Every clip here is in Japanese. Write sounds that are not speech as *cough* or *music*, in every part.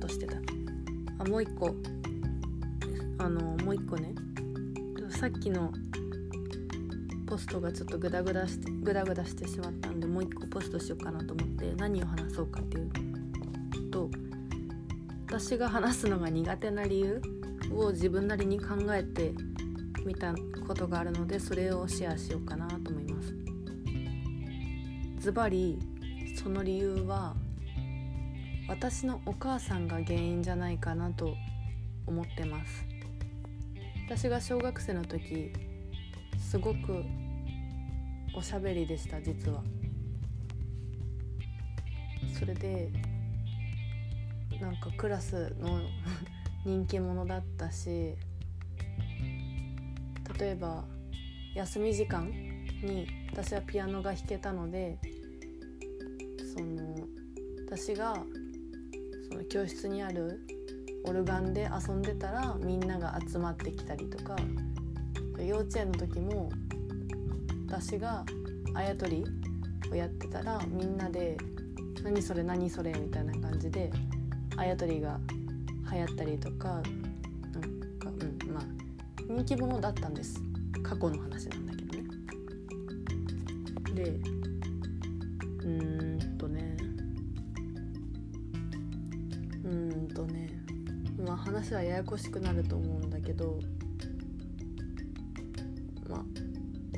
としてた。あもう一個。あのもう一個ね。さっきのポストがちょっとグダグダしてグダグダしてしまったんでもう一個ポストしようかなと思って何を話そうかっていうと私が話すのが苦手な理由を自分なりに考えてみたことがあるのでそれをシェアしようかなと思います。ズバリその理由は私のお母さんが原因じゃないかなと思ってます。私が小学生の時すごくおしゃべりでした実は。それでなんかクラスの *laughs* 人気者だったし例えば休み時間に私はピアノが弾けたのでその私がその教室にあるオルガンで遊んでたらみんなが集まってきたりとか幼稚園の時も私があやとりをやってたらみんなで「何それ何それ」みたいな感じであやとりが流行ったりとかなんかうんまあ人気者だったんです過去の話なんだけどね。でうんうんとねまあ話はややこしくなると思うんだけどまあ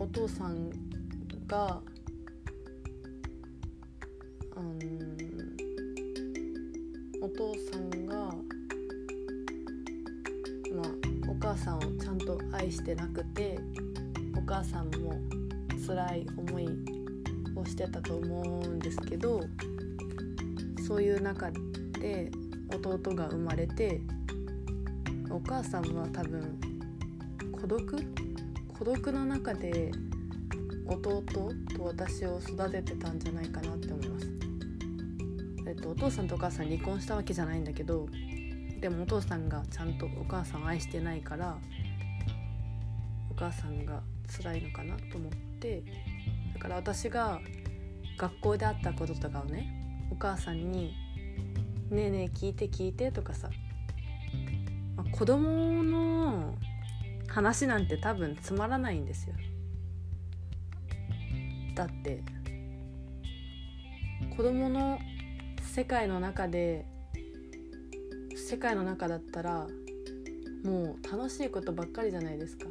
お父さんがうんお父さんがまあお母さんをちゃんと愛してなくてお母さんも辛い思いをしてたと思うんですけどそういう中で弟が生まれてお母さんは多分孤独？孤独の中で弟と私を育ててたんじゃないかなって思います。えっと、お父さんとお母さん離婚したわけじゃないんだけどでもお父さんがちゃんとお母さんを愛してないからお母さんが辛いのかなと思ってだから私が学校で会ったこととかをねお母さんに「ねえねえ聞いて聞いて」とかさ、まあ、子供の話なんて多分つまらないんですよ。だって子供の世界の中で世界の中だったらもう楽しいことばっかりじゃないですか。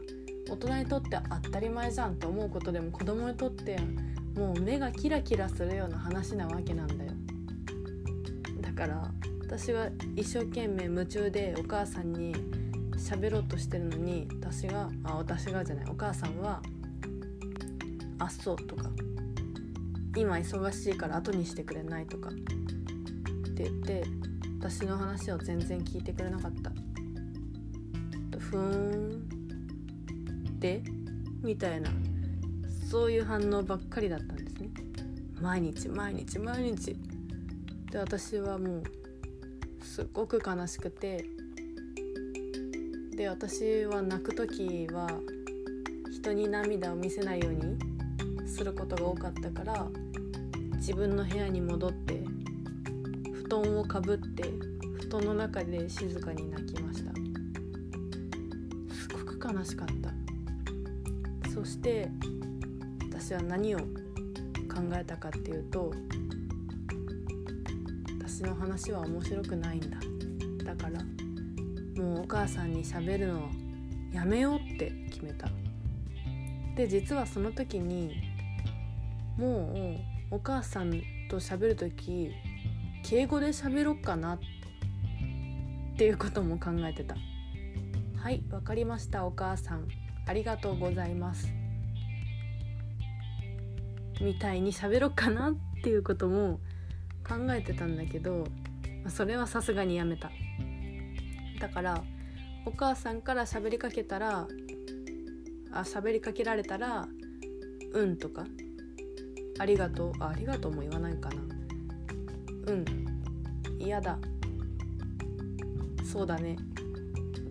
大人にとって当たり前じゃんって思うことでも子供にとってもう目がキラキラするような話なわけなんだよ。から私は一生懸命夢中でお母さんに喋ろうとしてるのに私があ私がじゃないお母さんは「あっそう」とか「今忙しいから後にしてくれない」とかって言って私の話を全然聞いてくれなかった。ふーんでみたいなそういう反応ばっかりだったんですね。毎日毎日毎日。で私はもうすっごく悲しくて。で私は泣く時は人に涙を見せないようにすることが多かったから自分の部屋に戻って布団をかぶって布団の中で静かに泣きました。すごく悲しかった。そして私は何を考えたかっていうと私の話は面白くないんだ。だからもうお母さんに喋るのやめようって決めた。で実はその時にもうお母さんと喋る時敬語で喋ろっかなっていうことも考えてた。はいわかりましたお母さん。ありがとうございます。みたいに喋ろっかなっていうことも考えてたんだけどそれはさすがにやめた。だからお母さんから喋りかけたらあ喋りかけられたら「うん」とか「ありがとう」あ「ありがとう」も言わないかな「うん」「嫌だ」「そうだね」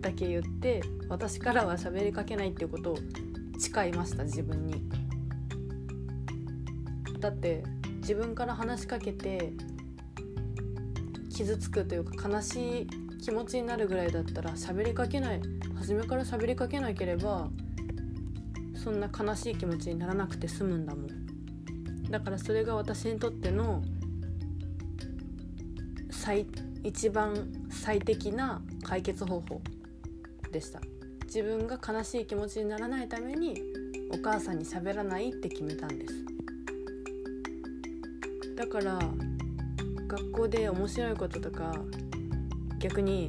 だけ言って私からは喋りかけないっていうことを誓いました自分に。だって自分から話しかけて傷つくというか悲しい気持ちになるぐらいだったら喋りかけない初めから喋りかけなければそんな悲しい気持ちにならなくて済むんだもん。だからそれが私にとっての最一番最適な解決方法でした。自分が悲しい気持ちにならないためにお母さんに喋らないって決めたんです。だから学校で面白いこととか逆に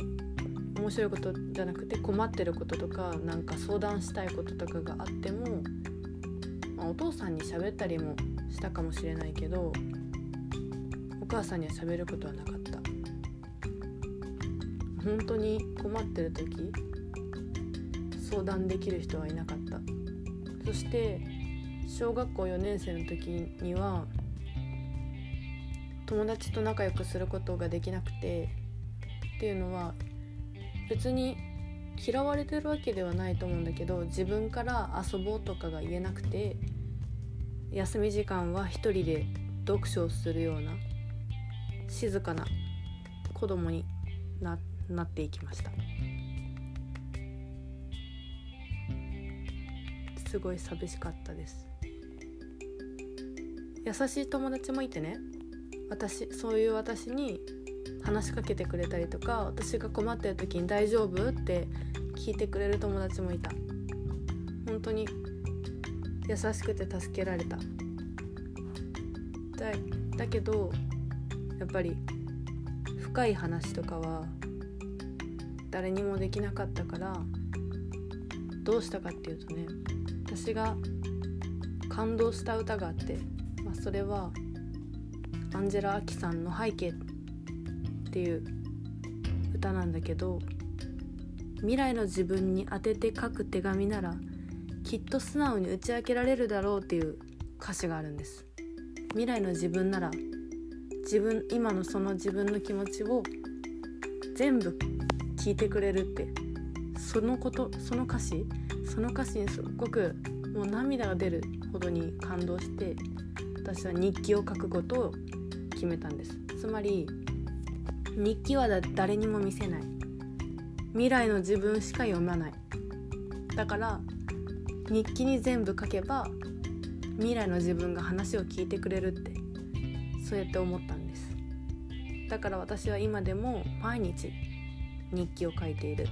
面白いことじゃなくて困ってることとかなんか相談したいこととかがあっても、まあ、お父さんに喋ったりもしたかもしれないけどお母さんには喋ることはなかった。本当に困ってる時相談できる人はいなかった。そして小学校4年生の時には友達と仲良くすることができなくてっていうのは別に嫌われてるわけではないと思うんだけど自分から遊ぼうとかが言えなくて休み時間は一人で読書をするような静かな子供にななっていきました。すごい寂しかったです。優しい友達もいてね。私そういう私に話しかけてくれたりとか私が困ってる時に「大丈夫?」って聞いてくれる友達もいた本当に優しくて助けられただだけどやっぱり深い話とかは誰にもできなかったからどうしたかっていうとね私が感動した歌があって、まあ、それはアンジェラ・アキさんの「背景」っていう歌なんだけど未来の自分に当てて書く手紙ならきっと素直に打ち明けられるだろうっていう歌詞があるんです。未来の自分なら自分今のその自分の気持ちを全部聞いてくれるってそのことその歌詞その歌詞にすっごくもう涙が出るほどに感動して私は日記を書くことを決めたんです。つまり日記は誰にも見せない。未来の自分しか読まない。だから日記に全部書けば未来の自分が話を聞いてくれるってそうやって思ったんです。だから私は今でも毎日日記を書いている。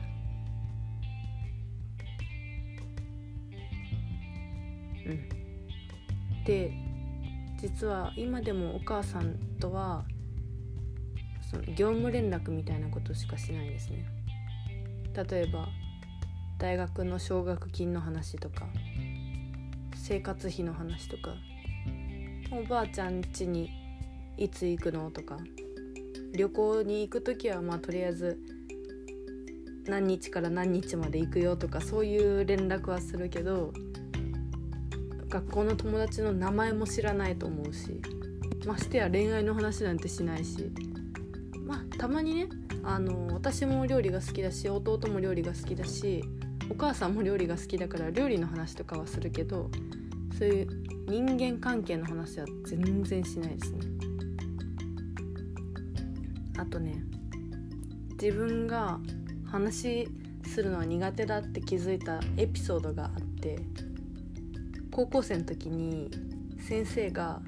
うん。で実は今でもお母さんとはその業務連絡みたいなことしかしないですね。例えば大学の奨学金の話とか生活費の話とかおばあちゃん家にいつ行くのとか旅行に行く時はまあとりあえず何日から何日まで行くよとかそういう連絡はするけど学校の友達の名前も知らないと思うしましてや恋愛の話なんてしないしまあたまにねあの私も料理が好きだし弟も料理が好きだしお母さんも料理が好きだから料理の話とかはするけどそういう人間関係の話は全然しないですね。あとね自分が話するのは苦手だって気づいたエピソードがあって高校生の時に先生が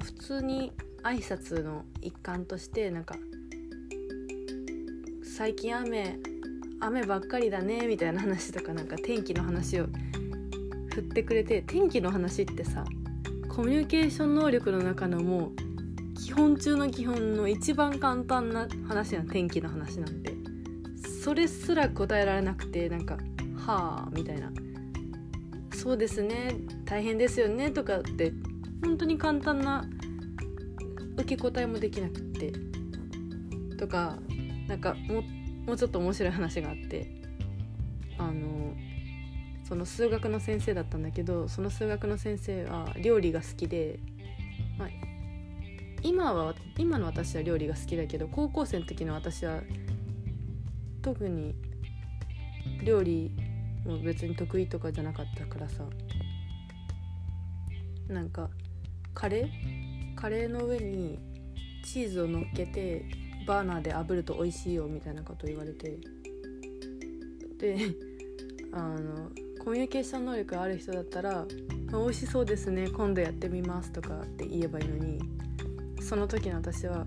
普通に挨拶の一環としてなんか「最近雨雨ばっかりだね」みたいな話とかなんか天気の話を振ってくれて天気の話ってさコミュニケーション能力の中のもう基本中の基本の一番簡単な話な天気の話なんて。それすら答えられなくてなんか「はあ」みたいな「そうですね。大変ですよね」とかって本当に簡単な受け答えもできなくってとかなんかももうちょっと面白い話があってあのその数学の先生だったんだけどその数学の先生は料理が好きで、まあ、今は今の私は料理が好きだけど高校生の時の私は特に料理も別に得意とかじゃなかったからさ。なんかカレー？カレーの上にチーズを乗っけてバーナーで炙ると美味しいよみたいなこと言われて。で *laughs* あのコミュニケーション能力ある人だったら「美味しそうですね今度やってみます」とかって言えばいいのにその時の私は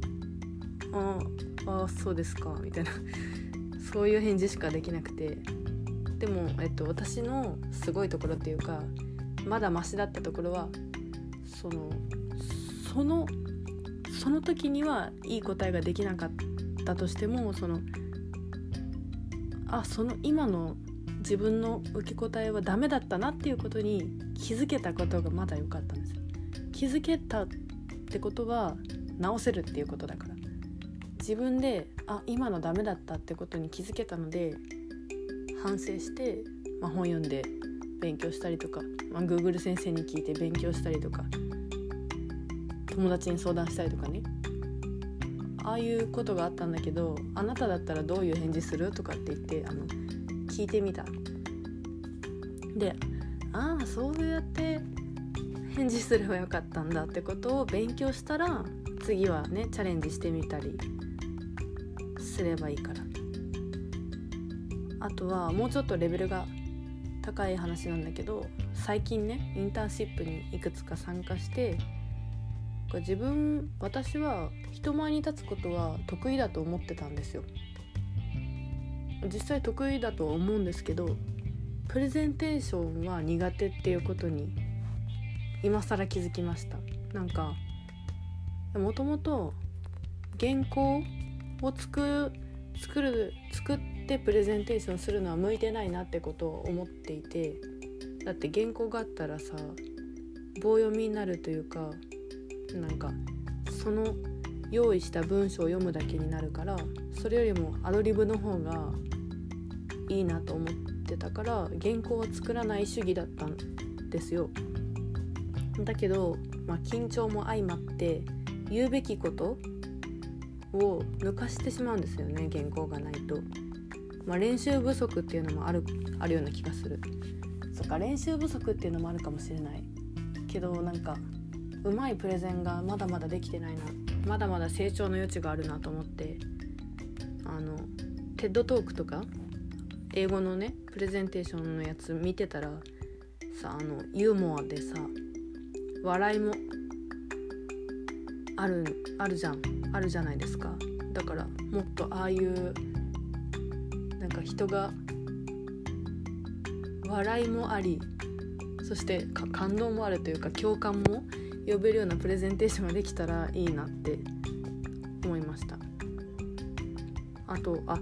「ああそうですか」みたいな。そういう返事しかできなくて。でも、えっと、私のすごいところっていうかまだマシだったところはそのそのその時にはいい答えができなかったとしてもそのあその今の自分の受け答えはダメだったなっていうことに気づけたことがまだ良かったんですよ。気づけたってことは直せるっていうことだから。自分であ今のダメだったってことに気づけたので反省して、まあ、本読んで勉強したりとか、まあ、Google 先生に聞いて勉強したりとか友達に相談したりとかね。ああいうことがあったんだけどあなただったらどういう返事するとかって言ってあの聞いてみた。でああそうやって返事すればよかったんだってことを勉強したら次はねチャレンジしてみたりすればいいから。あとはもうちょっとレベルが高い話なんだけど最近ねインターンシップにいくつか参加して自分私は人前に立つことは得意だと思ってたんですよ。実際得意だと思うんですけどプレゼンテーションは苦手っていうことに今更気づきました。なんかもともと原稿を作作る作ってプレゼンテーションするのは向いてないなってことを思っていてだって原稿があったらさ棒読みになるというかなんかその用意した文章を読むだけになるからそれよりもアドリブの方がいいなと思ってたから原稿は作らない主義だったんですよ。だけど、まあ、緊張も相まって言うべきことを抜かしてしまうんですよね原稿がないと。まあ、練習不足っていうのもあるあるような気がする。そっか練習不足っていうのもあるかもしれない。けどなんかうまいプレゼンがまだまだできてないな。まだまだ成長の余地があるなと思って。あのテッドトークとか英語のねプレゼンテーションのやつ見てたらさあのユーモアでさ笑いもあるあるじゃん。あるじゃないですか。だからもっとああいう人が笑いもありそして感動もあるというか共感も呼べるようなプレゼンテーションができたらいいなって思いました。あとあ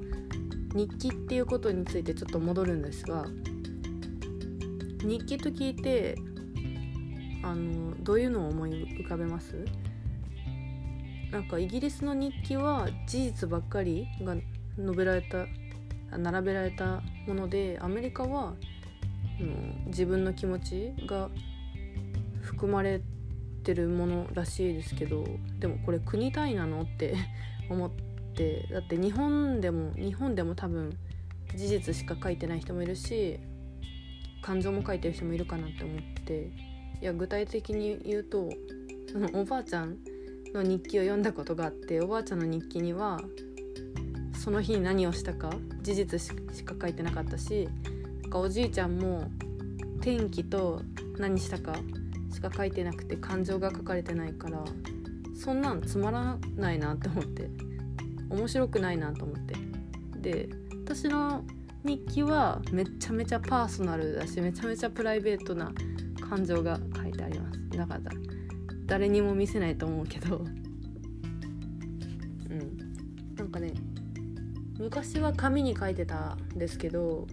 日記っていうことについてちょっと戻るんですが日記と聞いてあのどういうのを思い浮かべます？なんかイギリスの日記は事実ばっかりが述べられた並べられたものでアメリカは自分の気持ちが含まれてるものらしいですけどでもこれ国単位なのって *laughs* 思ってだって日本でも日本でも多分事実しか書いてない人もいるし感情も書いてる人もいるかなって思っていや具体的に言うとそのおばあちゃんの日記を読んだことがあっておばあちゃんの日記にはその日に何をしたか事実しか書いてなかったしかおじいちゃんも天気と何したかしか書いてなくて感情が書かれてないからそんなんつまらないなって思って面白くないなと思って。で私の日記はめちゃめちゃパーソナルだしめちゃめちゃプライベートな感情が書いてあります。だから誰にも見せないと思うけど。うん。なんかね昔は紙に書いてたんですけど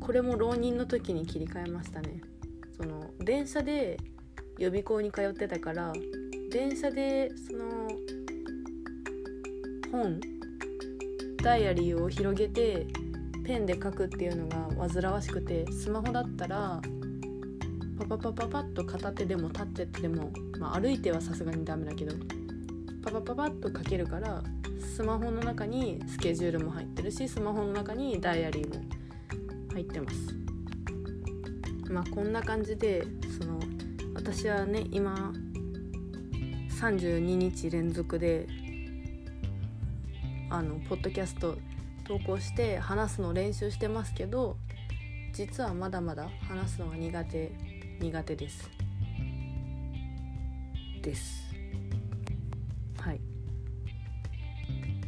これも浪人の時に切り替えましたね。その電車で予備校に通ってたから電車でその本ダイアリーを広げてペンで書くっていうのが煩わしくてスマホだったらパパパパパッと片手でも立っててでも、まあ、歩いてはさすがにダメだけどパパパパッと書けるからスマホの中にスケジュールも入ってるしスマホの中にダイアリーも入ってます。まあこんな感じでその私はね今32日連続であのポッドキャスト投稿して話すの練習してますけど実はまだまだ話すのが苦手苦手です。です。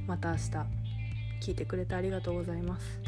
また明日聞いてくれてありがとうございます。